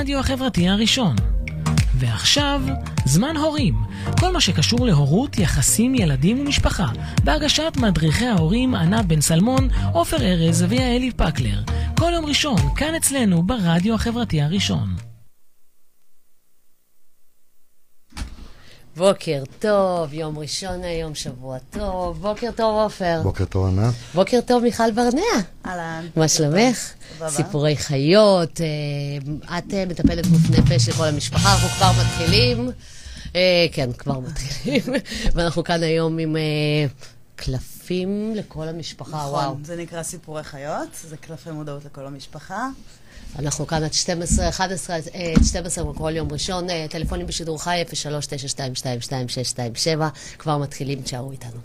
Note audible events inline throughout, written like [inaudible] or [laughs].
לרדיו החברתי הראשון. ועכשיו, זמן הורים. כל מה שקשור להורות, יחסים, ילדים ומשפחה. בהגשת מדריכי ההורים ענת בן סלמון, עופר ארז ויעלי פקלר. כל יום ראשון, כאן אצלנו, ברדיו החברתי הראשון. בוקר טוב, יום ראשון היום, שבוע טוב. בוקר טוב, עופר. בוקר טוב, ענת. בוקר טוב, מיכל ברנע. אהלן. מה שלומך? סיפורי חיות. אה, את אה, מטפלת גוף נפש לכל המשפחה, אנחנו כבר מתחילים. אה, כן, כבר מתחילים. [laughs] ואנחנו כאן היום עם קלפים לכל המשפחה, נכון, וואו. זה נקרא סיפורי חיות, זה קלפי מודעות לכל המשפחה. אנחנו כאן עד 12, 11, אה, 12 בכל יום ראשון, אה, טלפונים בשידור חי, 03-922-2627, כבר מתחילים, תשארו איתנו.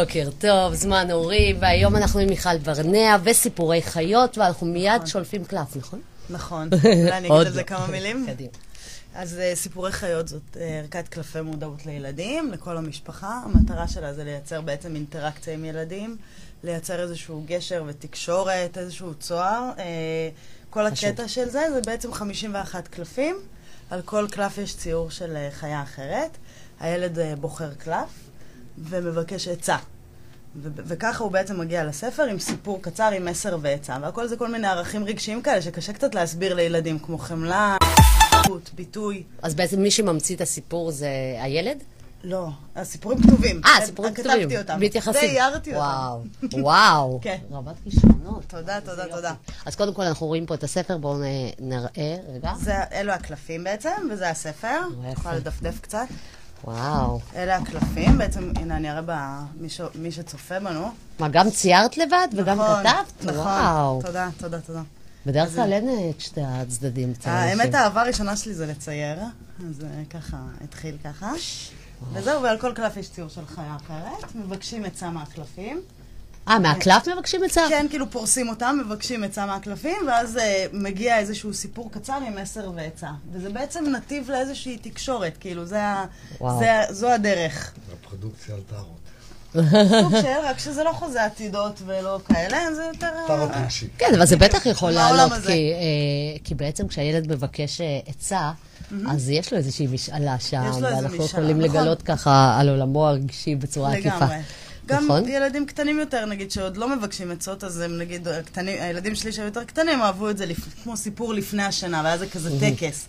בוקר טוב, זמן הורים, והיום אנחנו עם מיכל ברנע וסיפורי חיות, ואנחנו מיד שולפים קלף, נכון? נכון. [laughs] אולי אני אגיד על זה לא. כמה מילים? קדימה. אז אה, סיפורי חיות זאת אה, ערכת קלפי מודעות לילדים, לכל המשפחה. המטרה שלה זה לייצר בעצם אינטראקציה עם ילדים, לייצר איזשהו גשר ותקשורת, איזשהו צוהר. אה, כל חשוב. הקטע של זה זה בעצם 51 קלפים. על כל קלף יש ציור של אה, חיה אחרת. הילד אה, בוחר קלף ומבקש עצה. ו- וככה הוא בעצם מגיע לספר עם סיפור קצר, עם מסר ועצה. והכל זה כל מיני ערכים רגשיים כאלה שקשה קצת להסביר לילדים, כמו חמלה, ביטוי. אז בעצם מי שממציא את הסיפור זה הילד? לא, הסיפורים כתובים. אה, סיפורים כתובים. כתבתי אותם. מתייחסים. ואיירתי אותם. וואו, וואו. [laughs] כן. רבת כישרונות. תודה, תודה, תודה. אז קודם כל אנחנו רואים פה את הספר, בואו נראה, רגע. זה, אלו הקלפים בעצם, וזה הספר. יכולה לדפדף קצת. וואו. אלה הקלפים, בעצם, הנה, אני אראה במי שצופה בנו. מה, גם ציירת לבד וגם נכון, כתבת? נכון. וואו. תודה, תודה, תודה. בדרך כלל אין אה, את שתי הצדדים. אצל האמת. האהבה הראשונה שלי זה לצייר, אז אה, ככה, התחיל ככה. וזהו, ועל כל קלף יש ציור של חיה אחרת. מבקשים עצה מהקלפים. אה, מהקלף מבקשים עצה? כן, כאילו פורסים אותם, מבקשים עצה מהקלפים, ואז אה, מגיע איזשהו סיפור קצר עם מסר ועצה. וזה בעצם נתיב לאיזושהי תקשורת, כאילו, זה ה... זה, ה- זו הדרך. הפרודוקציה על טארות. סוג של, רק שזה לא חוזה עתידות ולא כאלה, זה יותר... אה, טארות רגשי. כן, אבל זה בטח יכול לעלות. כי, אה, כי בעצם כשהילד מבקש עצה, אז יש לו איזושהי משאלה שם, ואנחנו משאלה, יכולים נכון. לגלות ככה על עולמו הרגשי בצורה עקיפה. לגמרי. גם נכון? ילדים קטנים יותר, נגיד, שעוד לא מבקשים עצות, אז הם נגיד, הקטנים, הילדים שלי שהיו יותר קטנים, אהבו את זה לפ... כמו סיפור לפני השינה, והיה זה כזה טקס.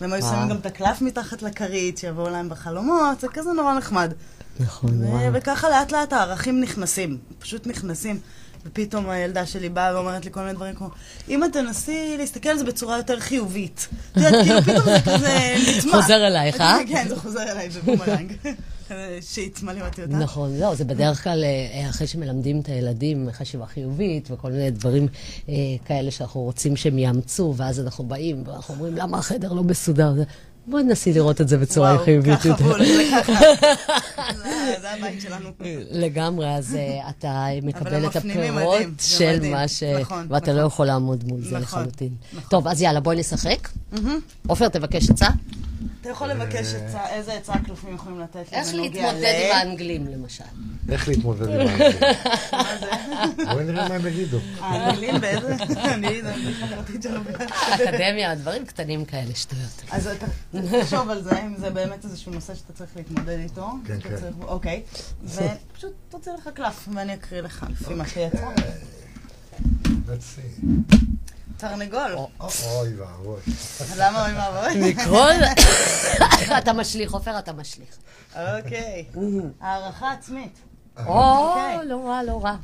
והם היו וואו. שמים גם את הקלף מתחת לכרית, שיבואו להם בחלומות, זה כזה נורא נחמד. נכון, וואו. וככה לאט לאט הערכים נכנסים, פשוט נכנסים. ופתאום הילדה שלי באה ואומרת לי כל מיני דברים כמו, אמא תנסי להסתכל על זה בצורה יותר חיובית. את יודעת, כאילו פתאום זה כזה [laughs] נטמע. חוזר אלייך, אה? כן, זה חוזר אליי בבומרנג. שהצמא לימדתי אותה. נכון, לא, זה בדרך כלל אה, אחרי שמלמדים את הילדים חשיבה חיובית וכל מיני דברים אה, כאלה שאנחנו רוצים שהם יאמצו, ואז אנחנו באים ואנחנו אומרים, למה החדר לא מסודר? בואי ננסי לראות את זה בצורה וואו, חיובית ככה יותר. בול, ככה. [laughs] זה- הבית שלנו. לגמרי, אז אה, אתה מקבל את הפירות של. מה ש... נכון, ואתה נכון. לא יכול לעמוד מול זה נכון, לחלוטין. טוב, אז יאללה, בואי נשחק. עופר, תבקש עצה. אתה יכול לבקש איזה עצה הקלפים יכולים לתת לי איך להתמודד עם האנגלים, למשל. איך להתמודד עם [laughs] האנגלים? בואי נראה מה הם יגידו. האנגלים באיזה... [laughs] אני, זה אני חברתית שלו. אקדמיה, דברים קטנים כאלה, שטויות. אז תחשוב על זה, אם זה באמת איזשהו נושא שאתה צריך להתמודד איתו. כן, כן. אוקיי. ופשוט תוציא לך קלף, ואני אקריא לך לפי מה שיצא. let's see. תרנגול. אוי ואבוי. למה אוי ואבוי? מכל... [laughs] אתה משליך, עופר, אתה משליך. אוקיי. הערכה עצמית. או, אוקיי. לא רע, לא רע.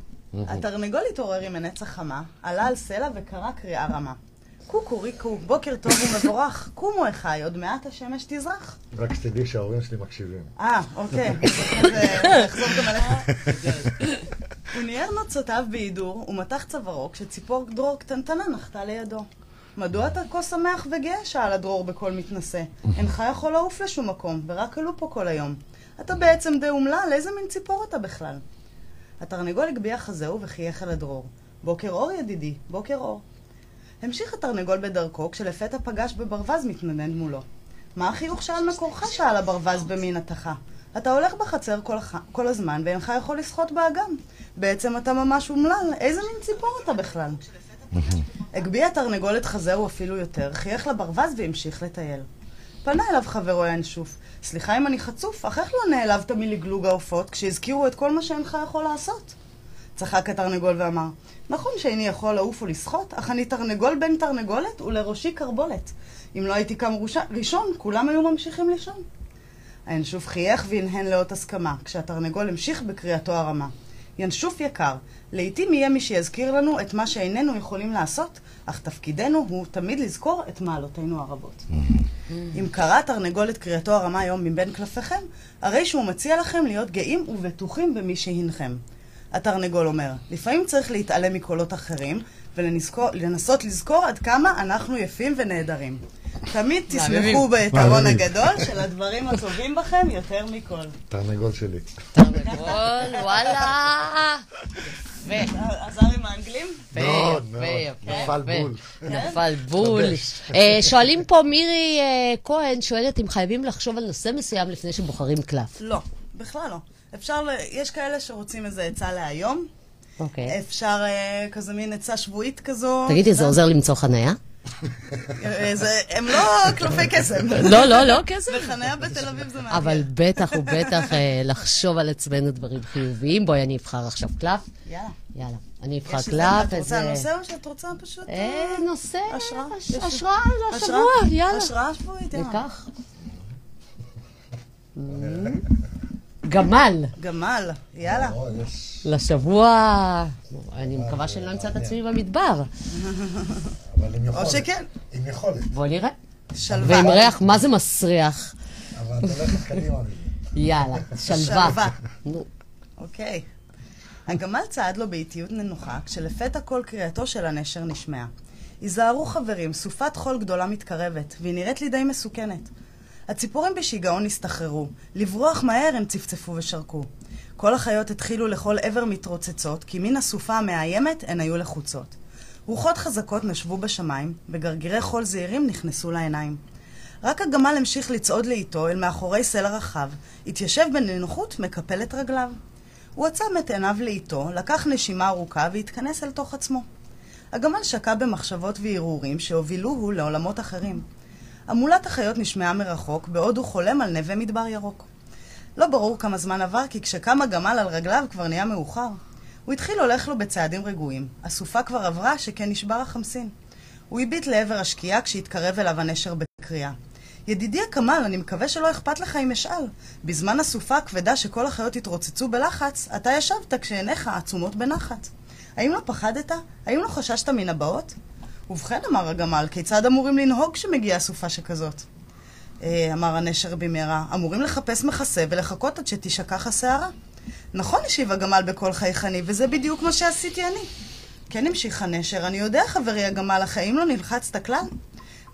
התרנגול התעורר עם הנץ החמה, עלה על סלע וקרא קריאה רמה. קוקו ריקו, בוקר טוב ומבורך, [laughs] קומו אחי, עוד מעט השמש תזרח. רק שתדעי שההורים שלי מקשיבים. אה, אוקיי. [laughs] אז אה, אחזור גם אליך. [laughs] הוא ניער נוצותיו בהידור ומתח צווארו כשציפור דרור קטנטנה נחתה לידו. מדוע אתה כה שמח וגאה? שאל הדרור בקול מתנשא. אינך יכול לעוף לשום מקום, ורק עלו פה כל היום. אתה בעצם די אומלל, איזה מין ציפור אתה בכלל? התרנגול הגביה חזהו וחייך אל הדרור. בוקר אור ידידי, בוקר אור. המשיך התרנגול בדרכו כשלפתע פגש בברווז מתנדנד מולו. מה החיוך שעל מקורך? שאל הברווז במין התכה. אתה הולך בחצר כל, הח... כל הזמן ואינך יכול לשחות באגם. בעצם אתה ממש אומלל, איזה מין ציפור אתה בכלל? הגביה התרנגול את חזהו אפילו יותר, חייך לברווז והמשיך לטייל. פנה אליו חברו הינשוף. סליחה אם אני חצוף, אך איך לא נעלבת מלגלוג העופות כשהזכירו את כל מה שאינך יכול לעשות? צחק התרנגול ואמר, נכון שאיני יכול לעוף או לשחות, אך אני תרנגול בן תרנגולת ולראשי קרבולת. אם לא הייתי קם ראש- ראשון, כולם היו ממשיכים לישון. הינשוף חייך והנהן לאות הסכמה, כשהתרנגול המשיך בקריאתו הרמה. ינשוף יקר, לעתים יהיה מי שיזכיר לנו את מה שאיננו יכולים לעשות, אך תפקידנו הוא תמיד לזכור את מעלותינו הרבות. אם קרא תרנגול את קריאתו הרמה היום מבין קלפיכם, הרי שהוא מציע לכם להיות גאים ובטוחים במי שהנכם. התרנגול אומר, לפעמים צריך להתעלם מקולות אחרים ולנסות לזכור עד כמה אנחנו יפים ונהדרים. תמיד תשמחו ביתרון. הגדול של הדברים הטובים בכם יותר מכל. תרנגול שלי. תרנגול, וואלה. יפה, עזר עם האנגלים? מאוד, יפה, מאוד. יפה, נפל יפה. בול. נפל [laughs] בול. אה, שואלים פה, מירי אה, כהן שואלת אם חייבים לחשוב על נושא מסוים לפני שבוחרים קלף. לא, בכלל לא. אפשר, ל... יש כאלה שרוצים איזה עצה להיום, אוקיי. אפשר אה, כזה מין עצה שבועית כזו. תגידי, זה עוזר למצוא חניה? אה, זה- הם לא קלפי קסם. [laughs] לא, לא, לא כסף. בחניה בתל אביב זה מעניין. אבל בטח ובטח אה, לחשוב על עצמנו דברים חיוביים. בואי, אני אבחר עכשיו קלף. יאללה. יאללה, אני אבחר קלף. את רוצה איזה- נושא או שאת רוצה פשוט... נושא, השראה? השראה השראה? לשבוע, יאללה. השראה שבועית, יאללה. ניקח. [laughs] גמל, גמל, יאללה. או, יש... לשבוע... אני מקווה שאני לא אמצא את עצמי במדבר. אבל עם יכולת. שכן. עם יכולת. בוא נראה. שלווה. ועם ריח, מה זה מסריח? אבל את הולכת קדימה. יאללה, שלווה. שלווה. נו, אוקיי. הגמל צעד לו באיטיות ננוחה, כשלפתע כל קריאתו של הנשר נשמעה. היזהרו חברים, סופת חול גדולה מתקרבת, והיא נראית לי די מסוכנת. הציפורים בשיגעון הסתחררו, לברוח מהר הם צפצפו ושרקו. כל החיות התחילו לכל עבר מתרוצצות, כי מן הסופה המאיימת הן היו לחוצות. רוחות חזקות נשבו בשמיים, וגרגירי חול זעירים נכנסו לעיניים. רק הגמל המשיך לצעוד לאיטו אל מאחורי סלע רחב, התיישב בנינוחות מקפל את רגליו. הוא עצם את עיניו לאיטו, לקח נשימה ארוכה והתכנס אל תוך עצמו. הגמל שקע במחשבות והרהורים שהובילוהו לעולמות אחרים. המולת החיות נשמעה מרחוק, בעוד הוא חולם על נווה מדבר ירוק. לא ברור כמה זמן עבר, כי כשקם הגמל על רגליו כבר נהיה מאוחר. הוא התחיל הולך לו בצעדים רגועים. הסופה כבר עברה, שכן נשבר החמסין. הוא הביט לעבר השקיעה כשהתקרב אליו הנשר בקריאה. ידידי הקמל, אני מקווה שלא אכפת לך אם אשאל. בזמן הסופה הכבדה שכל החיות התרוצצו בלחץ, אתה ישבת כשעיניך עצומות בנחת. האם לא פחדת? האם לא חששת מן הבאות? ובכן, אמר הגמל, כיצד אמורים לנהוג כשמגיעה סופה שכזאת? אה, אמר הנשר במהרה, אמורים לחפש מחסה ולחכות עד שתשכח הסערה. נכון, השיב הגמל בקול חייכני, וזה בדיוק מה שעשיתי אני. כן, המשיך הנשר, אני יודע, חברי הגמל, האם לא נלחצת כלל?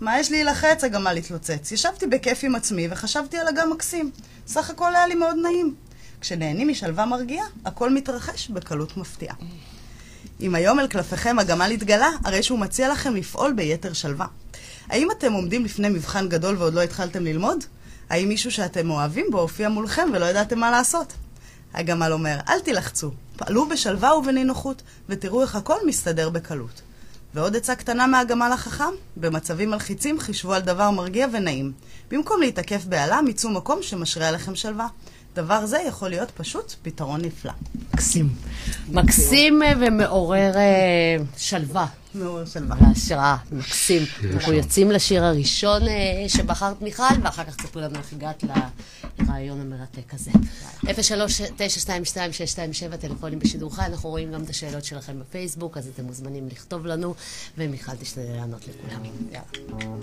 מה יש לי ללחץ? הגמל התלוצץ. ישבתי בכיף עם עצמי וחשבתי על אגם מקסים. סך הכל היה לי מאוד נעים. כשנהנים משלווה מרגיעה, הכל מתרחש בקלות מפתיעה. אם היום אל קלפיכם הגמל התגלה, הרי שהוא מציע לכם לפעול ביתר שלווה. האם אתם עומדים לפני מבחן גדול ועוד לא התחלתם ללמוד? האם מישהו שאתם אוהבים בו הופיע מולכם ולא ידעתם מה לעשות? הגמל אומר, אל תילחצו, פעלו בשלווה ובנינוחות, ותראו איך הכל מסתדר בקלות. ועוד עצה קטנה מהגמל החכם, במצבים מלחיצים חישבו על דבר מרגיע ונעים. במקום להתעכב בעלה, מיצו מקום שמשרה עליכם שלווה. דבר זה יכול להיות פשוט פתרון נפלא. מקסים. מקסים אה, ומעורר אה, שלווה. מעורר שלווה. והשראה, מקסים. אנחנו יוצאים לשיר הראשון אה, שבחרת מיכל, ואחר כך תספרי לנו איך הגעת לרעיון המרתק הזה. 03-922-627, טלפונים בשידור חי, אנחנו רואים גם את השאלות שלכם בפייסבוק, אז אתם מוזמנים לכתוב לנו, ומיכל תשתדל לענות לכולם. יאללה.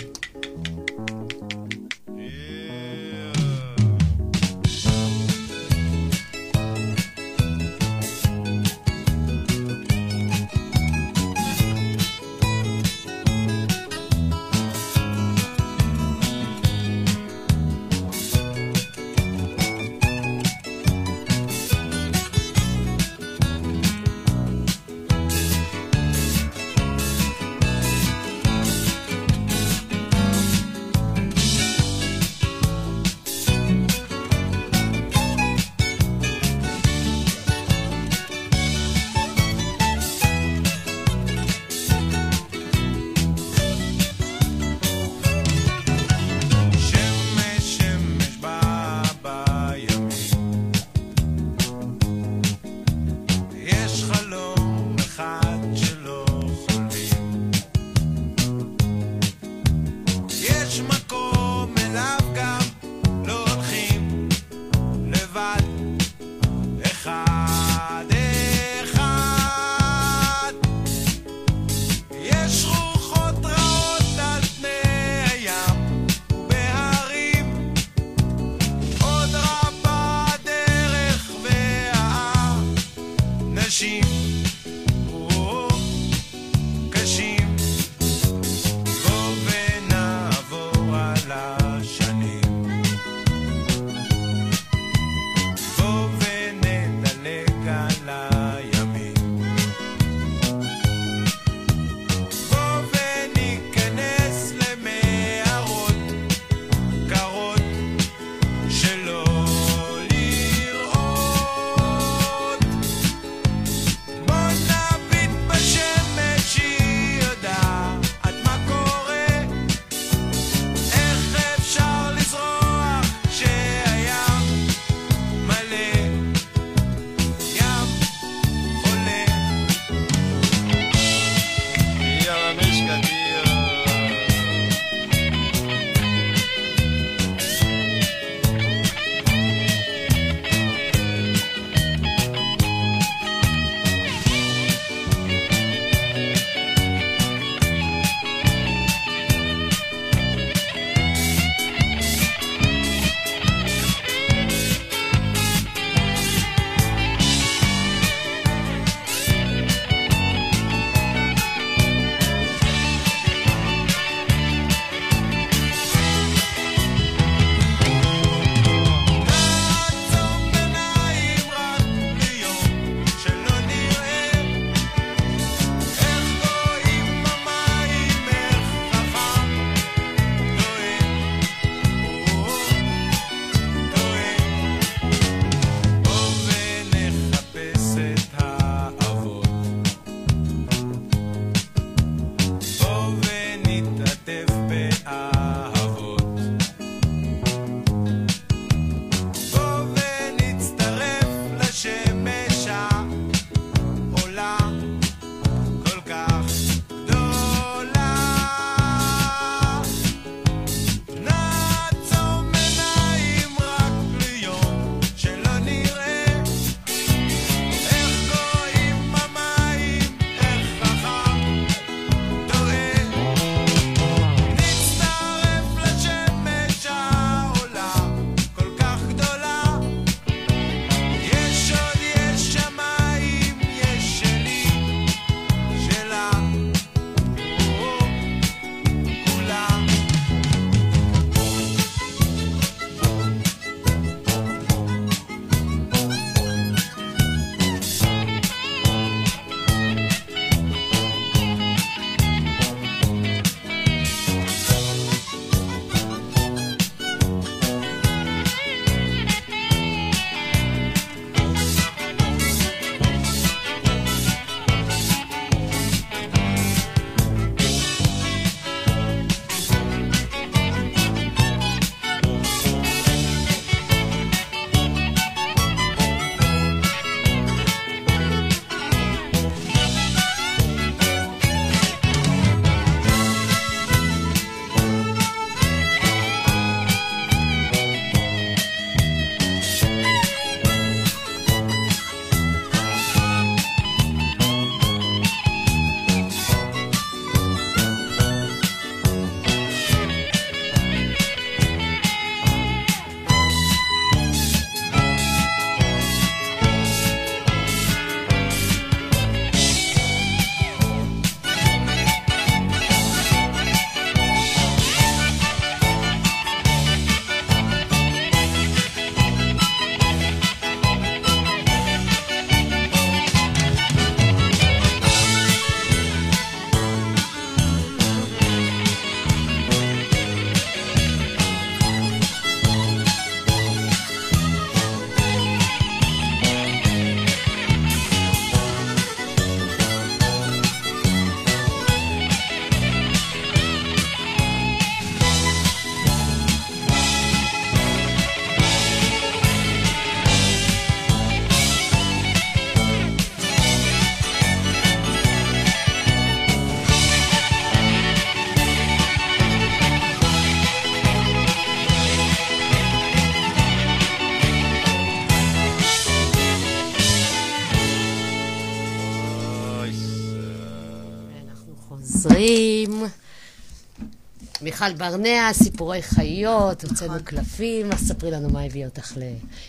מיכל ברנע, סיפורי חיות, הוצאנו קלפים, אז ספרי לנו מה הביא אותך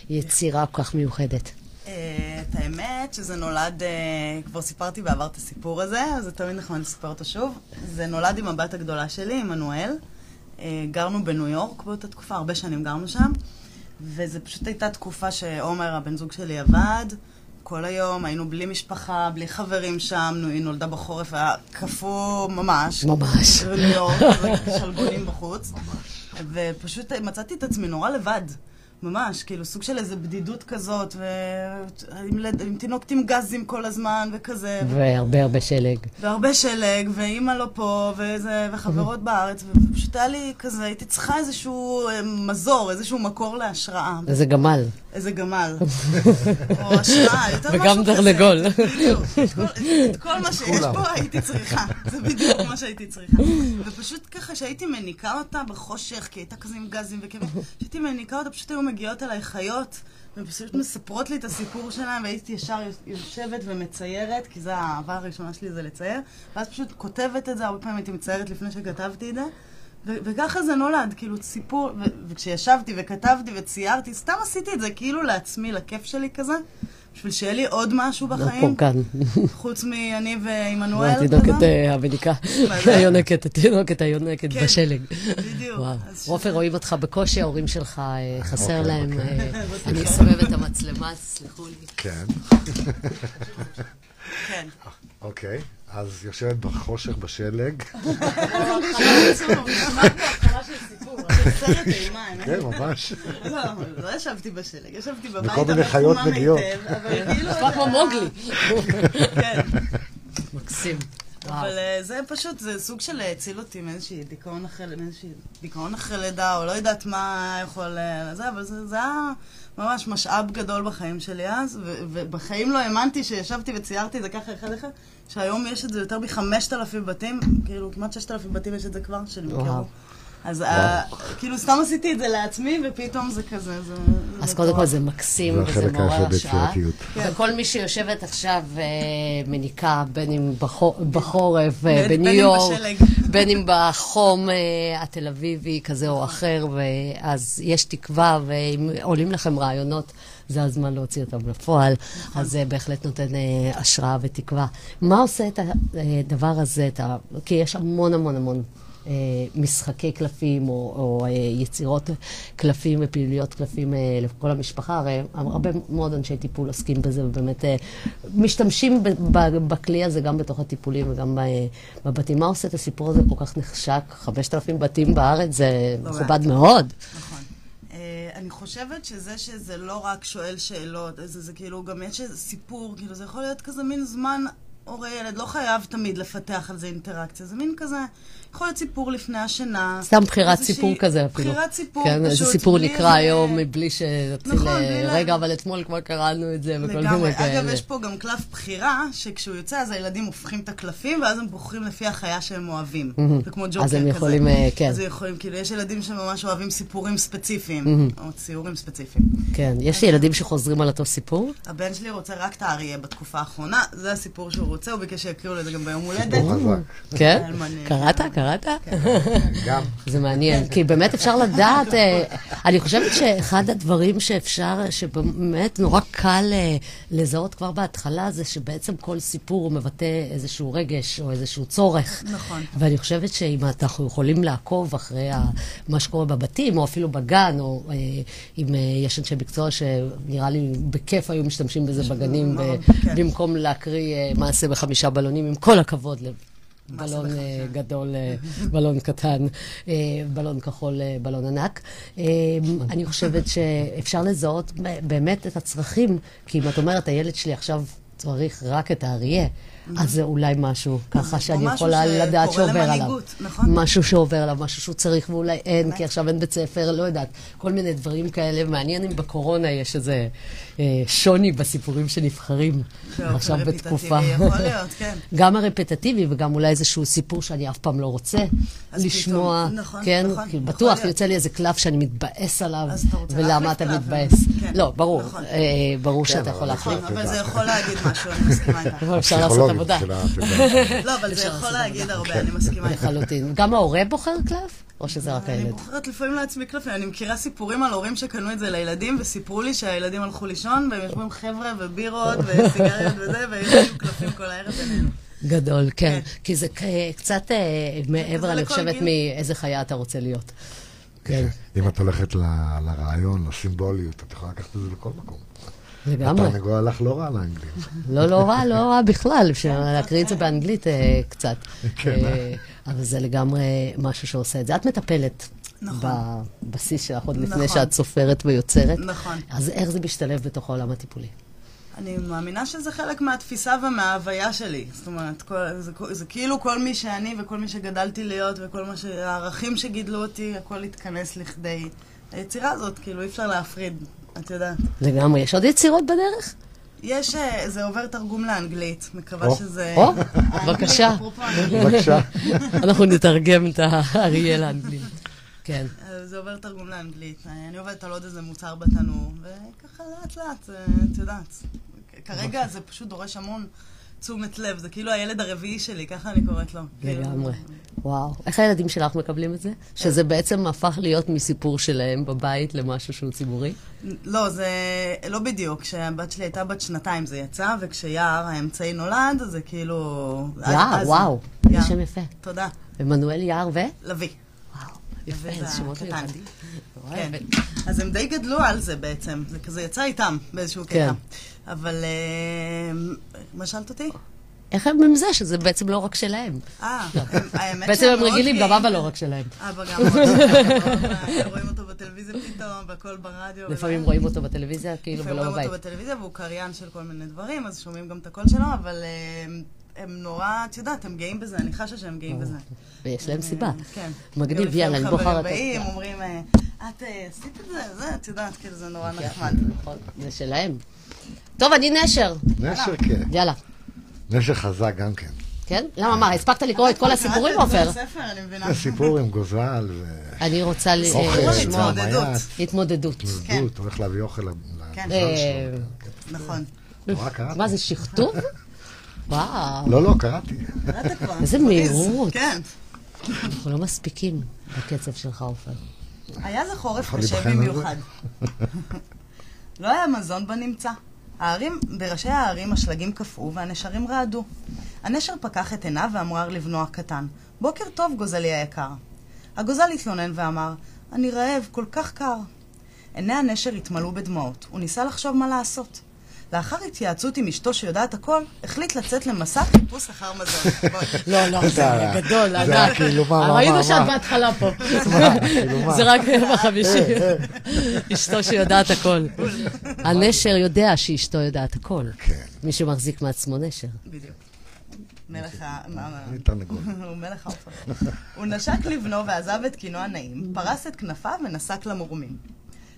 ליצירה כל כך מיוחדת. אה, את האמת שזה נולד, אה, כבר סיפרתי בעבר את הסיפור הזה, אז זה תמיד נחמד לספר אותו שוב. זה נולד עם הבת הגדולה שלי, עמנואל. אה, גרנו בניו יורק באותה תקופה, הרבה שנים גרנו שם. וזה פשוט הייתה תקופה שעומר, הבן זוג שלי, עבד. כל היום, היינו בלי משפחה, בלי חברים שם, היא נולדה בחורף, היה קפוא ממש. ממש. בניו יורק, שלגונים בחוץ. ופשוט מצאתי את עצמי נורא לבד. ממש, כאילו סוג של איזה בדידות כזאת, ועם לד- עם תינוקת עם גזים כל הזמן, וכזה. והרבה הרבה שלג. והרבה שלג, ואימא לא פה, וזה, וחברות בארץ, ופשוט היה לי כזה, הייתי צריכה איזשהו אה, מזור, איזשהו מקור להשראה. איזה גמל. איזה גמל. [laughs] או השראה, יותר משהו וגם כזה. תרנגול. בדיוק. את כל- מה שיש. פה הייתי צריכה. זה בדיוק מה שהייתי צריכה. ופשוט ככה, שהייתי מניקה אותה בחושך, כי הייתה כזה עם גזים וכאבים, כשהייתי מניקה אותה, פשוט היו מגיעות אליי חיות, ופשוט מספרות לי את הסיפור שלהם, והייתי ישר יושבת ומציירת, כי זו האהבה הראשונה שלי, זה לצייר, ואז פשוט כותבת את זה, הרבה פעמים הייתי מציירת לפני שכתבתי את זה. ו- וככה זה נולד, כאילו סיפור, ו- וכשישבתי וכתבתי וציירתי, סתם עשיתי את זה כאילו לעצמי, לכיף שלי כזה, בשביל שיהיה לי עוד משהו לא בחיים, פורקן. חוץ מאני ועמנואל התינוקת כזה. אה, המניקה, מה זה? היונקת, התינוקת היונקת כן. בשלג. בדיוק. עופר, רואים אותך בקושי, ההורים שלך, אה, חסר אוקיי, להם. אוקיי. אה, [laughs] אני אסובב את המצלמה, תסלחו לי. כן, [laughs] כן. אוקיי. אז יושבת בחושך בשלג. סרט אימה, האמת. כן, ממש. לא, לא ישבתי בשלג, ישבתי בבית, וכל מיני חיות מגיעות. אבל כאילו... נשמע כמו מוגלי. כן. מקסים. אבל אה, זה פשוט, זה סוג של הציל אותי מאיזושהי דיכאון אחרי, לידה, או לא יודעת מה יכול אה, זה, אבל זה, זה היה ממש משאב גדול בחיים שלי אז, ו- ובחיים לא האמנתי שישבתי וציירתי את זה ככה אחד אחד, שהיום יש את זה יותר מחמשת אלפים בתים, כאילו כמעט ששת אלפים בתים יש את זה כבר, שנמכרו. אז אה, כאילו סתם עשיתי את זה לעצמי, ופתאום זה כזה, זה... אז זה קודם כל. זה מקסים זה וזה מעורר השראה. כן. וכל מי שיושבת עכשיו אה, מניקה, בין אם בחו- בחורף, אה, בניו יורק. בין אם בחום התל אביבי כזה או אחר, אז יש תקווה, ואם עולים לכם רעיונות, זה הזמן להוציא אותם לפועל. אז זה בהחלט נותן אה, השראה ותקווה. מה עושה את הדבר הזה? את ה... כי יש המון המון המון. אה, משחקי קלפים או, או אה, יצירות קלפים ופעילויות קלפים אה, לכל המשפחה, הרי הרבה מאוד אנשי טיפול עוסקים בזה ובאמת משתמשים בכלי הזה גם בתוך הטיפולים וגם בבתים. מה עושה את הסיפור הזה כל כך נחשק? 5,000 בתים בארץ זה לא מכובד מאוד. נכון. אני חושבת שזה שזה לא רק שואל שאלות, זה, זה כאילו גם יש איזה סיפור, כאילו זה יכול להיות כזה מין זמן הורה-ילד, לא חייב תמיד לפתח על זה אינטראקציה, זה מין כזה, יכול להיות סיפור לפני השינה. סתם בחירת סיפור כזה אפילו. בחירת סיפור, כן, פשוט. איזה סיפור בלי נקרא איזה- היום מבלי שנתחיל, נכון, בלי לה- רגע, אבל אתמול כבר קראנו את זה וכל. מיני כאלה. אגב, יש פה גם קלף בחירה, שכשהוא יוצא, אז הילדים הופכים את הקלפים, ואז הם בוחרים לפי החיה שהם אוהבים. זה כמו ג'וקר אז כזה. הם יכולים, אה, כן. אז הם יכולים, כאילו, יש ילדים שממש אוהבים סיפורים ספציפיים, או ציורים ספציפיים. כן, יש לי ילדים שחוזרים על אותו סיפור. הבן שלי רוצה רק את האריה בתקופה האחרונה, זה הסיפור שהוא רוצה, הוא ביקש שיקריאו לו את זה גם ביום הולדת. כן? אלמני. קראת? קראת? [laughs] גם. זה מעניין, כי באמת אפשר לדעת, אה, אני חושבת שאחד הדברים שאפשר, שבאמת נורא קל אה, לזהות כבר בהתחלה, זה שבעצם כל סיפור מבטא איזשהו רגש או איזשהו צורך. נכון. ואני חושבת שאם אנחנו יכולים לעקוב אחרי מה שקורה בבתים, או אפילו בגן, או אם אה, יש אנשי מקצוע שנראה לי בכיף היו משתמשים בזה בגנים, כן. במקום להקריא מעשה בחמישה בלונים, עם כל הכבוד בלון. אה, גדול, אה, [laughs] [laughs] בלון קטן, אה, בלון כחול, בלון ענק. אני חושבת שאפשר לזהות באמת את הצרכים, כי אם את אומרת, הילד שלי עכשיו צריך רק את האריה, אז זה אולי משהו ככה שאני יכולה לדעת שעובר עליו. נכון. משהו שעובר עליו, משהו שהוא צריך ואולי אין. כי עכשיו אין בית ספר, לא יודעת. כל מיני דברים כאלה. מעניין אם בקורונה יש איזה אה, שוני בסיפורים שנבחרים באופן עכשיו בתקופה. יכול להיות, כן. [laughs] גם הרפטטיבי וגם אולי איזשהו סיפור שאני אף פעם לא רוצה לשמוע. נכון, כן, נכון, בטוח. יוצא לי איזה קלף שאני מתבאס עליו, ולמה אתה קלף, מתבאס. כן, לא, ברור, נכון. אה, ברור שאתה יכול. להחליף. נכון, אבל זה יכול להגיד משהו, אני מסכימה איתך. [laughs] אפשר לעשות עבודה. לא, אבל זה יכול להגיד הרבה, אני מסכימה איתך. לחלוטין. גם ההורה בוחר קלף? או שזה רק אני הילד? בוחרת לפעמים לעצמי קלפים. אני מכירה סיפורים על הורים שקנו את זה לילדים, וסיפרו לי שהילדים הלכו לישון, והם ישבו עם חבר'ה ובירות וסיגריות וזה, והיו קלפים כל הערב בינינו. גדול, כן. כן. כי זה קצת אה, מעבר, אני חושבת. מאיזה חיה אתה רוצה להיות. כן, אם את הולכת לרעיון, לסימבוליות, את יכולה לקחת את זה לכל מקום. לגמרי. התרנגול הלך לא רע לאנגלים. לא, לא רע, לא רע בכלל, אפשר להקריא את זה באנגלית אה, קצת. כן. אה, אבל זה לגמרי משהו שעושה את זה. את מטפלת. נכון. בבסיס שלך, עוד לפני נכון. שאת סופרת ויוצרת. נכון. אז איך זה משתלב בתוך העולם הטיפולי? אני מאמינה שזה חלק מהתפיסה ומההוויה שלי. זאת אומרת, כל, זה, זה כאילו כל מי שאני וכל מי שגדלתי להיות וכל מה ש... הערכים שגידלו אותי, הכל התכנס לכדי היצירה הזאת, כאילו אי אפשר להפריד, את יודעת. לגמרי. יש עוד יצירות בדרך? יש, אה, זה עובר תרגום לאנגלית, מקווה או. שזה... או, בבקשה. בבקשה. אנחנו נתרגם את האריה לאנגלית. כן. אה, זה עובר תרגום לאנגלית. אני עובדת על עוד איזה מוצר בתנור, וככה לאט לאט, אה, את יודעת. כרגע זה פשוט דורש המון תשומת לב, זה כאילו הילד הרביעי שלי, ככה אני קוראת לו. לגמרי. וואו. איך הילדים שלך מקבלים את זה? שזה בעצם הפך להיות מסיפור שלהם בבית למשהו שהוא ציבורי? לא, זה לא בדיוק. כשהבת שלי הייתה בת שנתיים זה יצא, וכשיער האמצעי נולד, זה כאילו... יער, וואו. זה שם יפה. תודה. עמנואל יער ו? לביא. וואו. יפה, איזה שמות. מיוחדים. כן. אוהבת. אז הם די גדלו על זה בעצם. זה כזה יצא איתם באיזשהו כן. קטע. אבל... אה, מה שאלת אותי? איך הם עם זה שזה בעצם לא רק שלהם? אה, האמת בעצם הם רגילים, גם. אבא לא רק שלהם. אבא גם מאוד גאה. רואים אותו בטלוויזיה פתאום, והכל ברדיו. לפעמים. רואים אותו בטלוויזיה, כאילו, לפעמים ולא רואים בבית. אותו בטלוויזיה, והוא קריין של כל מיני דברים, אז שומעים גם את הקול שלו, אבל אה, הם נורא, את יודעת, הם גאים בזה, אני חשה שהם גאים בזה. ויש להם אה, סיבה. כן. מגניב, יאללה, אני בוחרת... חברים באים, אומרים, אה, את אה, עשית את זה, זה, את יודעת, כאילו זה נורא נחמד. נכון, זה שלהם. טוב, אני נשר. נשר כן. יאללה. נשר חזק גם כן. כן? למה, מה, הספקת לקרוא את כל הסיפורים, עופר? זה סיפור עם גוזל אני רוצה אה, לשמוע התמודדות. והמייט, התמודדות. התמודדות, הולך להביא אוכל כן. לגוזל אה, שלו. נכון. מה זה, שכתוב? וואו, לא, לא, קראתי. קראת כבר. [laughs] איזה. מהירות. כן. אנחנו לא מספיקים בקצב שלך, עופר. היה זה חורף קשה? במיוחד. [laughs] לא היה מזון בנמצא. הערים, בראשי הערים השלגים קפאו והנשרים רעדו. הנשר פקח את עיניו ואמר לבנו הקטן, בוקר טוב, גוזלי היקר. הגוזל התלונן ואמר, אני רעב, כל כך קר. עיני הנשר התמלאו בדמעות, הוא ניסה לחשוב מה לעשות. לאחר התייעצות עם אשתו שיודעת הכל, החליט לצאת למסע חיפוש אחר מזון. [laughs] לא, לא, זה גדול, [laughs] זה היה כאילו, מה, מה, מה, ראינו מה? שאת בהתחלה פה. כאילו? זה רק בחמישי. אשתו שיודעת הכל. [laughs] הנשר יודע שאשתו יודעת הכל. כן. מי שמחזיק מעצמו נשר. בדיוק. מלך ה... הוא מלך העופר. הוא נשק לבנו ועזב את קינו הנעים, פרס את כנפיו ונסק למורמים.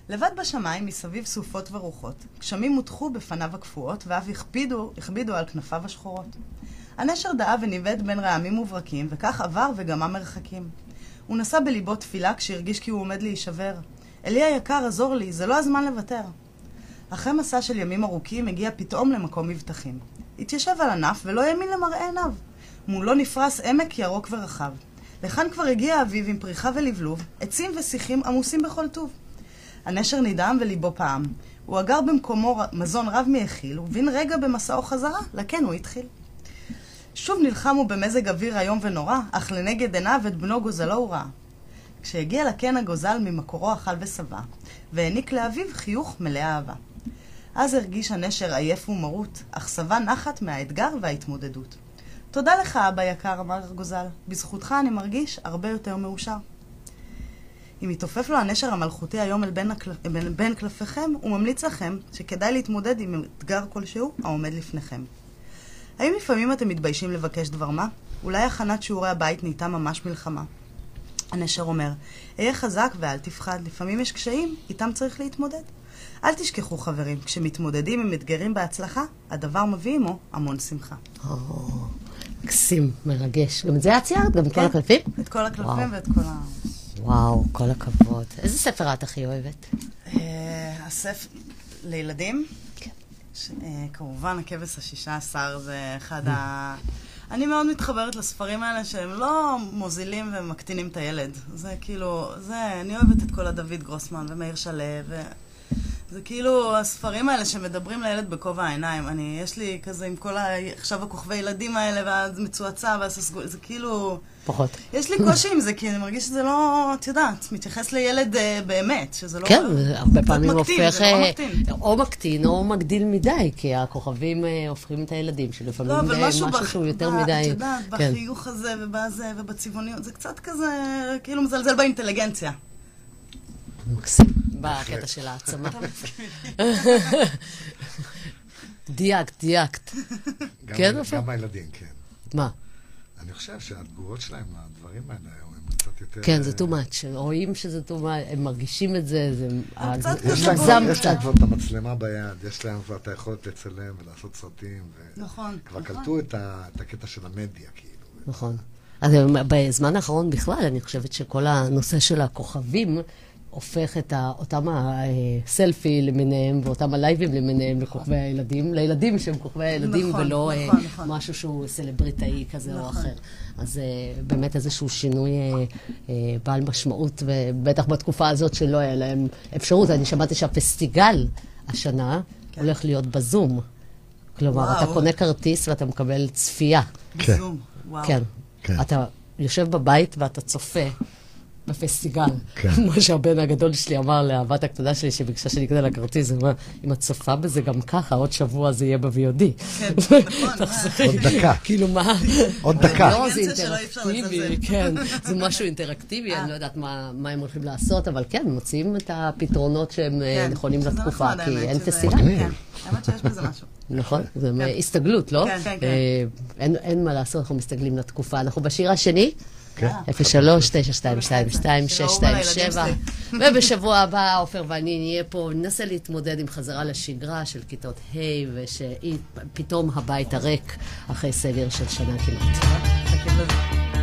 לבד בשמיים, מסביב סופות ורוחות, גשמים הוטחו בפניו הקפואות, ואף הכבידו, הכבידו על כנפיו השחורות. הנשר דאה וניווט בין רעמים וברקים, וכך עבר וגמה מרחקים. הוא נשא בליבו תפילה כשהרגיש כי הוא עומד להישבר. אלי היקר, עזור לי, זה לא הזמן לוותר. אחרי מסע של ימים ארוכים, הגיע פתאום למקום מבטחים. התיישב על ענף ולא האמין למראה עיניו. מולו נפרס עמק ירוק ורחב. לכאן כבר הגיע האביב עם פריחה ולבלוב, עצים ושיחים עמוסים בכל טוב. הנשר נדהם וליבו פעם. הוא אגר במקומו מזון רב מהכיל, ובן רגע במסעו חזרה, לכן הוא התחיל. שוב נלחמו במזג אוויר איום ונורא, אך לנגד עיניו את בנו גוזלו הוא ראה. כשהגיע לקן הגוזל ממקורו אכל ושבע, והעניק לאביו חיוך מלא אהבה. אז הרגיש הנשר עייף ומרוט, אך שבע נחת מהאתגר וההתמודדות. תודה לך, אבא יקר, אמר הגוזל. בזכותך אני מרגיש הרבה יותר מאושר. אם יתעופף לו הנשר המלכותי היום אל בין, הקל... בין, בין קלפיכם, הוא ממליץ לכם שכדאי להתמודד עם אתגר כלשהו העומד לפניכם. האם לפעמים אתם מתביישים לבקש דבר מה? אולי הכנת שיעורי הבית נהייתה ממש מלחמה. הנשר אומר, אהיה חזק ואל תפחד, לפעמים יש קשיים, איתם צריך להתמודד. אל תשכחו חברים, כשמתמודדים עם אתגרים בהצלחה, הדבר מביא עמו המון שמחה. מקסים, מרגש. גם את זה את ציירת? גם את כל כן. הקלפים? את כל הקלפים. ואת כל ה... וואו, כל הכבוד. איזה ספר את הכי אוהבת? אה, הספר לילדים? כן. אה, כמובן, הכבש השישה עשר זה אחד ה... אני מאוד מתחברת לספרים האלה שהם לא מוזילים ומקטינים את הילד. זה כאילו, זה, אני אוהבת את כל הדוד גרוסמן ומאיר שלו, ו... זה כאילו הספרים האלה שמדברים לילד בכובע העיניים. אני, יש לי כזה עם כל ה... עכשיו הכוכבי ילדים האלה, והמצועצע והססגול, זה כאילו... פחות. יש לי קושי עם זה, כי אני מרגיש שזה לא, את יודעת, מתייחס לילד אה, באמת, שזה לא... כן, הרבה פעמים מקטין, הופך... זה נורא אה, מקטין. או מקטין או מגדיל מדי, כי הכוכבים אה, הופכים את הילדים, שלפעמים לא, אה, משהו בח... שהוא יותר ב... מדי... את יודעת, כן. בחיוך הזה ובזה ובצבעוניות, זה קצת כזה, כאילו מזלזל באינטליגנציה. מקסים, בקטע של העצמה. דייקת, דייקת. כן, עופר? גם הילדים, כן. מה? אני חושב שהתגובות שלהם לדברים האלה היום הם קצת יותר... כן, זה too much. רואים שזה too much, הם מרגישים את זה, זה... הם קצת יש להם, כבר, את המצלמה ביד, יש להם כבר את היכולת לצלם ולעשות סרטים. נכון, כבר נכון. קלטו את, הקטע של המדיה, כאילו. נכון. אז הם- בזמן האחרון בכלל, אני חושבת שכל הנושא של הכוכבים הופך את ה- אותם הסלפי למיניהם ואותם הלייבים למיניהם לכוכבי הילדים, לילדים שהם כוכבי הילדים נכון, ולא אה, נכון, נכון. משהו שהוא סלבריטאי כזה או נכון. אחר. אז אה, באמת איזשהו שינוי אה, אה, בעל משמעות, ובטח בתקופה הזאת שלא היה להם אפשרות. אני שמעתי שהפסטיגל השנה כן. הולך להיות בזום. כלומר, וואו. אתה קונה כרטיס ואתה מקבל צפייה. כן. בזום, וואו. כן. כן. אתה יושב בבית ואתה צופה בפסטיגל. כן. [laughs] כמו שהבן הגדול שלי אמר לאהבת הקטנה שלי, שביקשה שאני אקנה לה כרטיס, הוא אמר, אם את צופה בזה גם ככה, עוד שבוע זה יהיה ב-VOD. כן, [laughs] נכון. עוד דקה. כאילו, מה? עוד דקה. לא, זה אפשר אינטראקטיבי. כן. [laughs] זה משהו אינטראקטיבי, אני לא יודעת מה מה הם הולכים לעשות, אבל כן, מוצאים את הפתרונות שהם אה, כן. נכונים לתקופה, נחמד, כי אין פסטיגל. כן, האמת שיש בזה משהו. נכון, זה הסתגלות, לא? כן, כן, כן. אה, אין מה לעשות, אנחנו מסתגלים לתקופה. אנחנו בשיר השני, כן. 03 922 שיר אהוב על הילדים 627 ובשבוע הבא עופר ואני נהיה פה, ננסה להתמודד עם חזרה לשגרה של כיתות ה' ושפתאום הבית הריק אחרי סגר של שנה כמעט.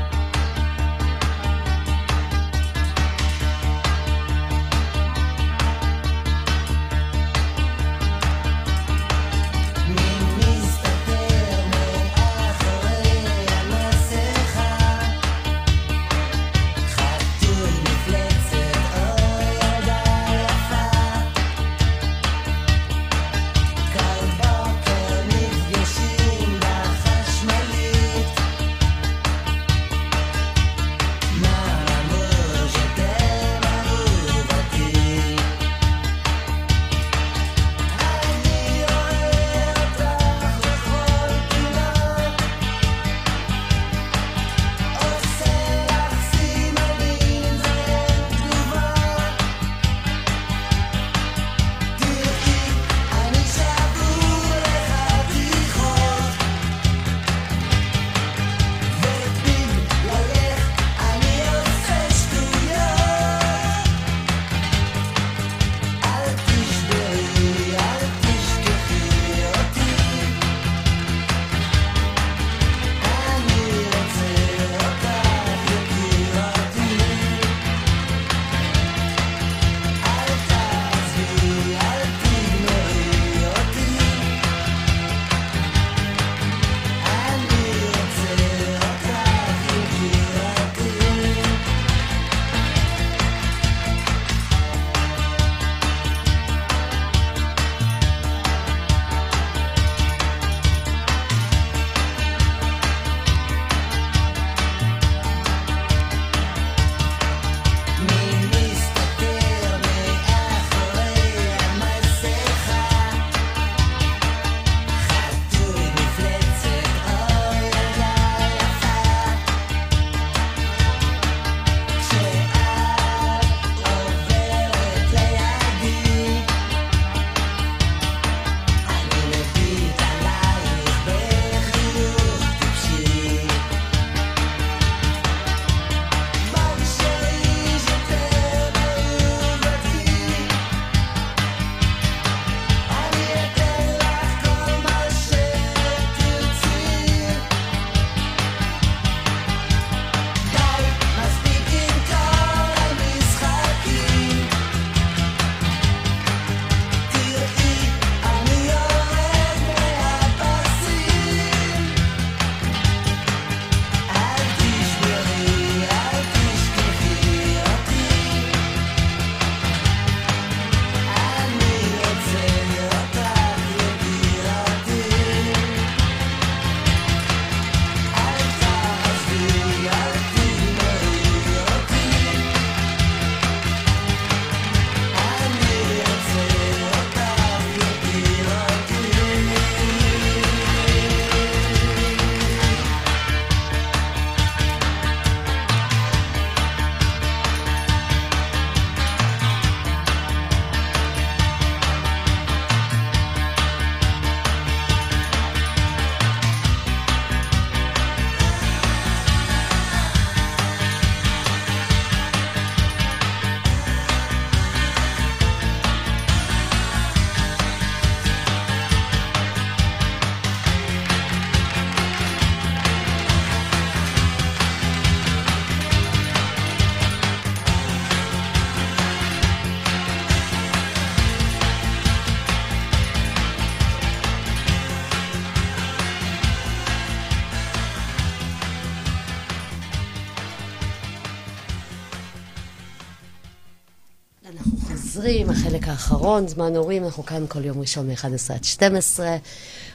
20, החלק האחרון, זמן הורים, אנחנו כאן כל יום ראשון מ-11 עד 12.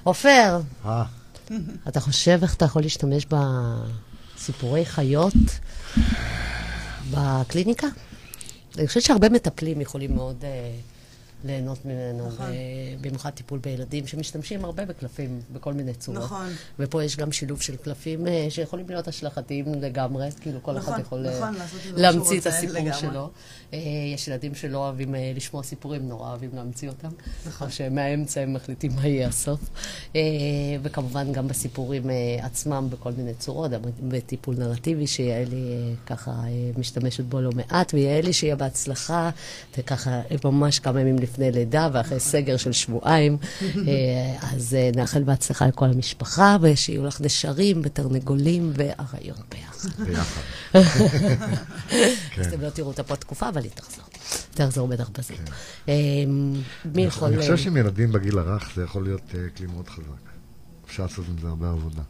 עופר, אה. אתה חושב איך אתה יכול להשתמש בסיפורי חיות בקליניקה? אני חושבת שהרבה מטפלים יכולים מאוד... Uh, ליהנות ממנו, נכון. במיוחד טיפול בילדים שמשתמשים הרבה בקלפים בכל מיני צורות. נכון. ופה יש גם שילוב של קלפים אה, שיכולים להיות השלכתיים לגמרי, כאילו כל נכון, אחד יכול אה, נכון, שהוא להמציא את הסיפור לגמרי. שלו. אה, יש ילדים שלא אוהבים אה, לשמוע סיפורים, נורא אוהבים להמציא אותם. נכון. או שמהאמצע הם מחליטים מה יהיה הסוף. אה, וכמובן גם בסיפורים אה, עצמם בכל מיני צורות, בטיפול נרטיבי, שיעלי אה, ככה אה, משתמשת בו לא מעט, ויעלי שיהיה בהצלחה, וככה אה, ממש כמה ימים לפני לידה ואחרי סגר של שבועיים. אה, אז אה, נאחל בהצלחה לכל המשפחה, ושיהיו לך נשרים ותרנגולים ואריות ביחד. ביחד. [laughs] אז כן. אתם לא תראו אותה פה תקופה, אבל היא תחזור. תחזור בטח בזמן. אה, מי יכול... אני אה, חושב שעם ילדים בגיל הרך זה יכול להיות אה, כלי מאוד חזק. אפשר לעשות עם זה הרבה עבודה.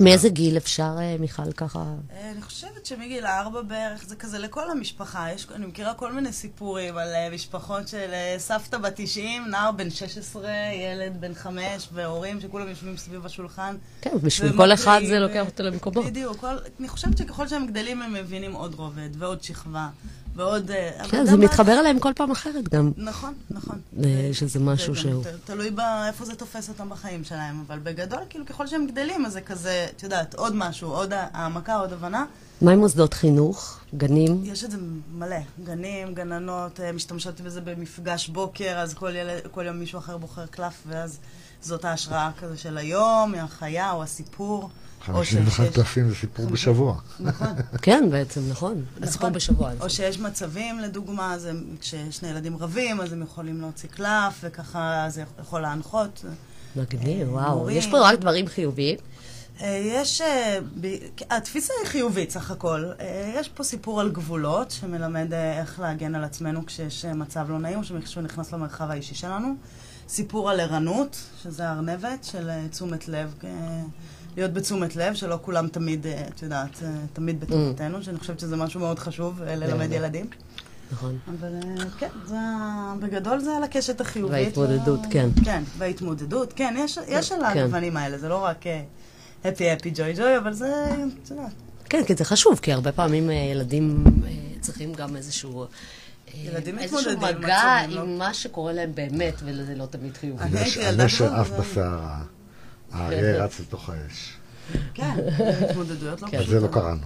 מאיזה גיל אפשר, אה, מיכל, ככה? אה, אני חושבת שמגיל ארבע בערך זה כזה לכל המשפחה. יש, אני מכירה כל מיני סיפורים על אה, משפחות של סבתא בת 90, נער בן 16, ילד בן 5, והורים שכולם יושבים סביב השולחן. כן, בשביל כל אחד זה לוקח אותו למקומות. בדיוק. אני חושבת שככל שהם גדלים הם מבינים עוד רובד, ועוד שכבה, ועוד... אה, כן, זה מתחבר אליהם כל פעם אחרת גם. נכון, נכון. אה, שזה משהו שהוא- תלוי באיפה זה תופס אותם בחיים שלהם, אבל בגדול, כאילו, ככל שהם גדלים, אז זה כזה, את יודעת, עוד משהו, עוד העמקה, עוד הבנה. מה עם מוסדות חינוך? גנים? יש את זה מלא. גנים, גננות, אה, משתמשות בזה במפגש בוקר, אז כל, ילד, כל יום מישהו אחר בוחר קלף, ואז זאת ההשראה כזה של היום, החיה או הסיפור. או ש- 51 שיש- קלפים [laughs] זה סיפור בשבוע. נכון. כן, בעצם, נכון. הסיפור בשבוע. או שיש מצבים, לדוגמה, כששני ילדים רבים, אז הם יכולים להוציא קלף, וככה זה יכול להנחות. מגניב, אה, וואו. יש פה רק דברים חיוביים. אה, יש, אה, התפיסה היא חיובית סך הכל. יש פה סיפור על גבולות, שמלמד איך להגן על עצמנו כשיש מצב לא נעים, או שמישהו נכנס למרחב האישי שלנו. סיפור על ערנות, שזה ארנבת, של תשומת לב, להיות בתשומת לב, שלא כולם תמיד, אה, את יודעת, אה, תמיד בטובתנו, שאני חושבת שזה משהו מאוד חשוב אה, ללמד. ילדים. נכון. אבל כן, זה, בגדול זה על הקשת החיובית. וההתמודדות, וה- כן. כן, וההתמודדות, כן, יש, יש על כן. הגוונים האלה, זה לא רק הפי הפי ג'וי ג'וי, אבל זה, את יודעת, כן, כי זה חשוב, כי הרבה פעמים ילדים צריכים גם איזשהו... ילדים איזשהו מתמודדים עם מגע מצבים, לא? עם מה שקורה להם באמת, וזה לא תמיד חיובי. שעף זה- בסערה, האריה רץ לתוך האש. כן, זה התמודדויות לא כן. פשוטות. זה לא קראנו.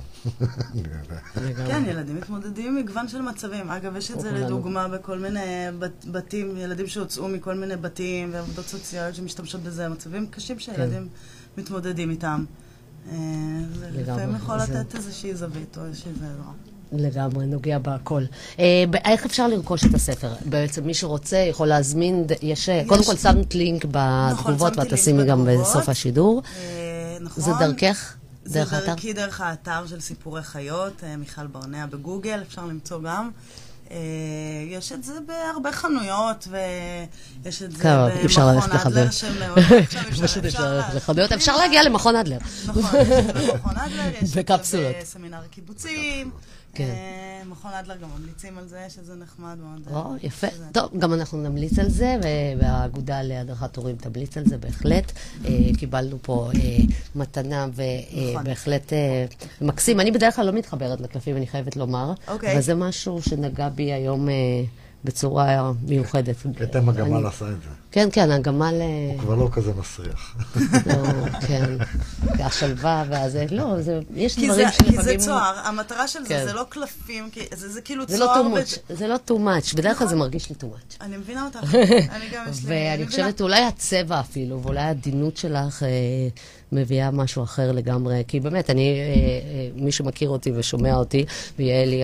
[laughs] כן, ילדים מתמודדים עם מגוון של מצבים. אגב, יש את זה. לדוגמה בכל מיני בת- בתים, ילדים שהוצאו מכל מיני בתים ועבודות סוציאליות שמשתמשות בזה, מצבים קשים שילדים מתמודדים איתם. אה, זה לפעמים יכול זה- לתת איזושהי זווית או איזושהי עזרה. לגמרי, נוגע בהכל. אה, איך אפשר לרכוש את הספר? בעצם מי שרוצה יכול להזמין, יש, אה, קודם כל שמת לינק בתגובות, שמתי ואת תשימי גם. בסוף השידור. אה, נכון. זה דרכך? זה דרך האתר? דרכי דרך האתר של סיפורי חיות, אה, מיכל ברנע בגוגל, אפשר למצוא גם. אה, יש את זה בהרבה חנויות, ויש את זה במכון. אדלר, שמאוד [laughs] פשוט אפשר אפשר ללכת לחנויות. אפשר להגיע למכון אדלר. נכון, יש זה במכון אדלר, יש את זה. בסמינר הקיבוצים. כן. אה, מכון אדלר גם ממליצים על זה, שזה נחמד מאוד. או, יפה. שזה- טוב, גם אנחנו נמליץ על זה, והאגודה להדרכת הורים תמליץ על זה בהחלט. אה, קיבלנו פה אה, מתנה, נכון. ובהחלט אה, מקסים. אני בדרך כלל לא מתחברת לקלפים, אני חייבת לומר. אוקיי. אבל זה משהו שנגע בי היום בצורה מיוחדת. כתם הגמל אני- עשה את זה. כן, כן, הגמל... הוא כבר לא כזה מסריח. לא, כן. השלווה והזה, לא, זה, יש דברים זה- שלפעמים... כי זה צוהר, המטרה של כן. זה זה לא קלפים, כי זה זה כאילו זה לא צוהר. too ו- much, זה לא too much, בדרך כלל זה מרגיש לי too much. אני מבינה אותך, [laughs] אני גם יש לי... ואני. חושבת אולי הצבע אפילו, ואולי העדינות שלך אה, מביאה משהו אחר לגמרי. כי באמת, אני, אה, אה, מי שמכיר אותי ושומע אותי, ויעלי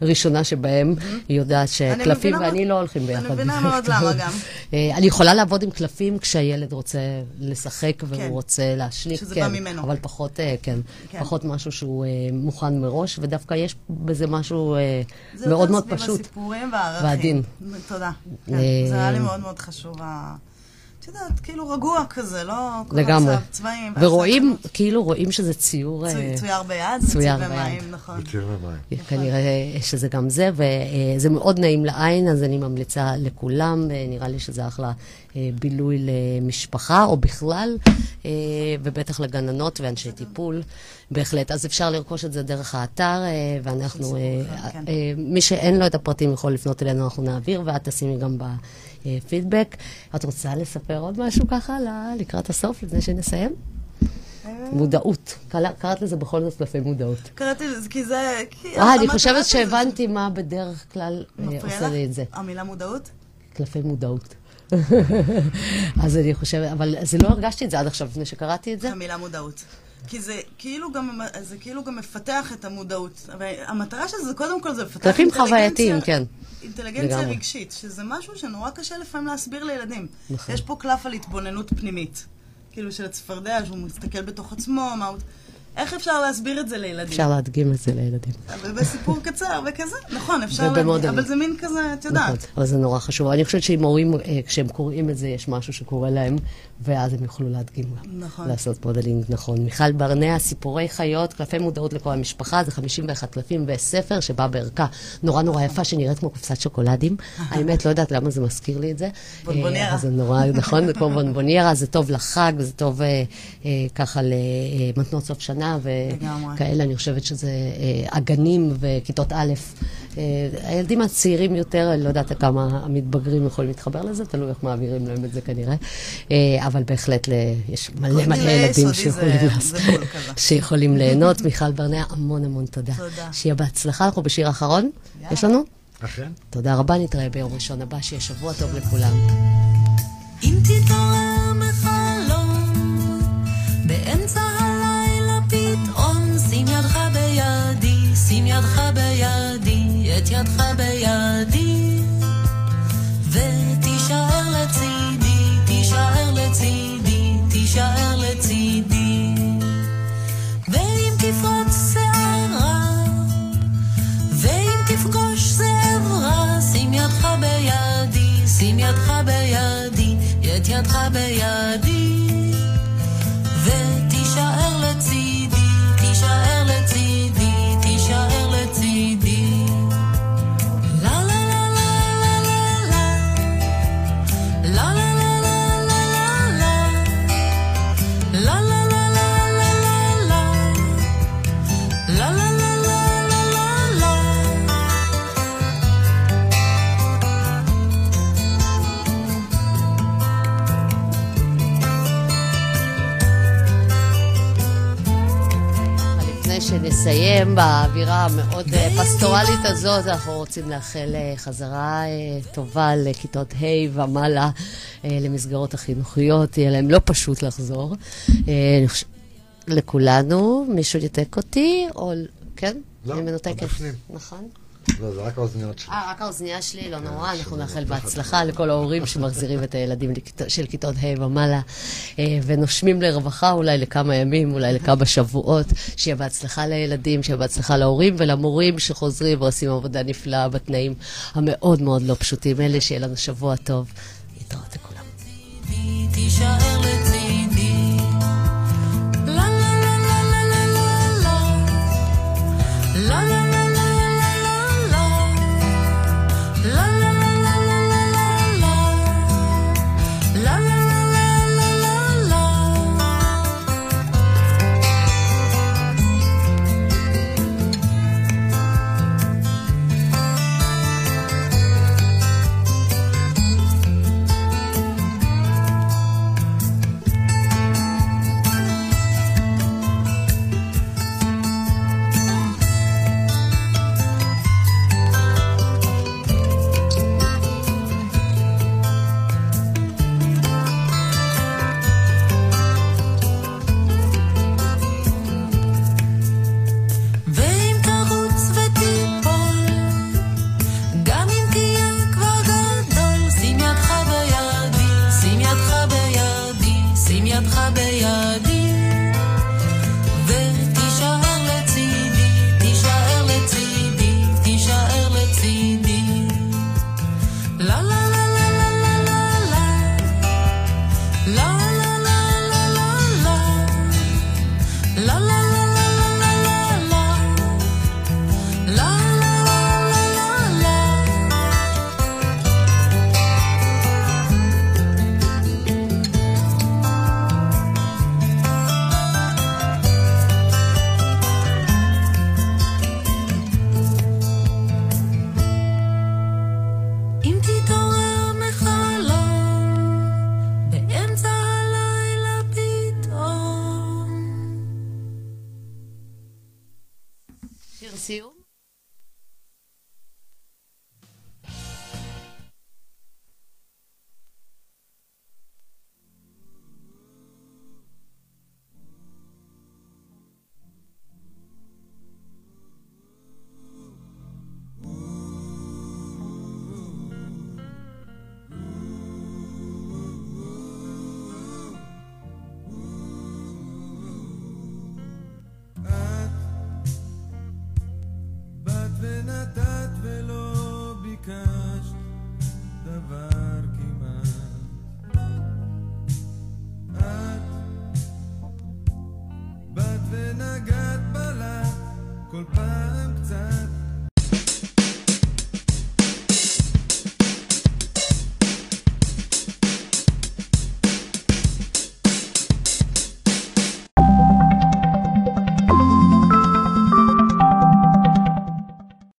הראשונה שבהם, היא יודעת שקלפים ואני לא הולכים ביחד. אני מבינה מאוד. למה גם. [laughs] אה, אני יכולה לעבוד עם קלפים כשהילד רוצה לשחק והוא כן. רוצה להשליך, שזה כן, בא ממנו. אבל פחות, כן, כן. פחות משהו שהוא מוכן מראש, ודווקא יש בזה משהו זה מאוד יותר מאוד סביב פשוט. הסיפורים והערכים. ועדין. תודה. זה היה לי מאוד מאוד חשוב, את יודעת, כאילו רגוע כזה, לא כל לגמרי. הצו- צבעים. ורואים, כאילו רואים שזה ציור... אה, צו- צויר ביד, צויר ביד. נכון. בציר ומים. כנראה שזה גם זה, וזה מאוד נעים לעין, אז אני ממליצה לכולם, אה, נראה לי שזה אחלה אה, בילוי למשפחה, או בכלל, אה, ובטח לגננות ואנשי טיפול, בהחלט. אז אפשר לרכוש את זה דרך האתר, אה, ואנחנו, אה, כן. אה, מי שאין לו את הפרטים יכול לפנות אלינו, אנחנו נעביר, ואת תשימי גם בפידבק. את רוצה לספר עוד משהו ככה ל- לקראת הסוף, לפני שנסיים? מודעות. קרא- קראת לזה בכל זאת קלפי מודעות. קראתי לזה, כי זה... אה, אני חושבת שהבנתי מה בדרך כלל אה, עושה? לי את זה. המילה מודעות? קלפי מודעות. [laughs] אז אני חושבת, אבל זה לא הרגשתי את זה עד עכשיו, לפני שקראתי את זה. המילה מודעות. כי זה כאילו גם, זה כאילו גם מפתח את המודעות. המטרה של זה, קודם כל, זה לפתח קלפים אינטליגנציה- חווייתיים, כן. אינטליגנציה לגמרי. רגשית, שזה משהו שנורא קשה לפעמים להסביר לילדים. נכון. יש פה קלף על התבוננות פנימית. כאילו של הצפרדע, שהוא מסתכל בתוך עצמו, מה הוא... איך אפשר להסביר את זה לילדים? אפשר להדגים את זה לילדים. בסיפור קצר וכזה, נכון, אפשר. להגיד, אבל זה מין כזה, את נכון, יודעת. אבל זה נורא חשוב. אני חושבת שאם הורים, אה, כשהם קוראים את זה, יש משהו שקורה להם, ואז הם יוכלו להדגים גם. נכון. לעשות modeling נכון. מיכל ברנע, סיפורי חיות, קלפי מודעות לכל המשפחה, זה 51 קלפים וספר שבא בערכה נורא נורא יפה, שנראית כמו קופסת שוקולדים. [laughs] האמת, לא יודעת למה זה מזכיר לי את זה. בונבוניירה. אה, זה נורא, נכון, זה כמו בונבוניירה, זה טוב לחג, זה טוב ככה למתנות סוף שנה לגמרי. וכאלה. אני חושבת שזה אה, הגנים וכיתות א'. אה, הילדים הצעירים יותר, אני לא יודעת כמה המתבגרים יכולים להתחבר לזה, תלוי איך מעבירים להם את זה כנראה. אה, אבל בהחלט יש מלא מלא ילדים שיכולים ליהנות. מיכל ברנע, המון המון תודה. תודה. שיהיה בהצלחה, אנחנו בשיר האחרון. יאללה. יש לנו? אכן? תודה רבה, נתראה ביום ראשון הבא, שיהיה שבוע טוב לכולם. אם תתעורר ידך בידי, את ידך בידי, שנסיים באווירה המאוד אה, פסטורלית הזאת, אנחנו רוצים לאחל אה, חזרה אה, טובה לכיתות ה' ומעלה, למסגרות החינוכיות, יהיה להם לא פשוט לחזור. לכולנו, מישהו ניתק אותי, או... כן? לא, אני מנותקת. נכון. לא, זה רק האוזניות שלי. אה, רק האוזנייה שלי, לא נורא, אנחנו נאחל בהצלחה לכל ההורים שמחזירים את הילדים של כיתות ה' ומעלה, אה, ונושמים לרווחה אולי לכמה ימים, אולי לכמה שבועות, שיהיה בהצלחה לילדים, שיהיה בהצלחה להורים ולמורים שחוזרים ועושים עבודה נפלאה בתנאים המאוד מאוד לא פשוטים האלה, שיהיה לנו שבוע טוב. להתראות לכולם.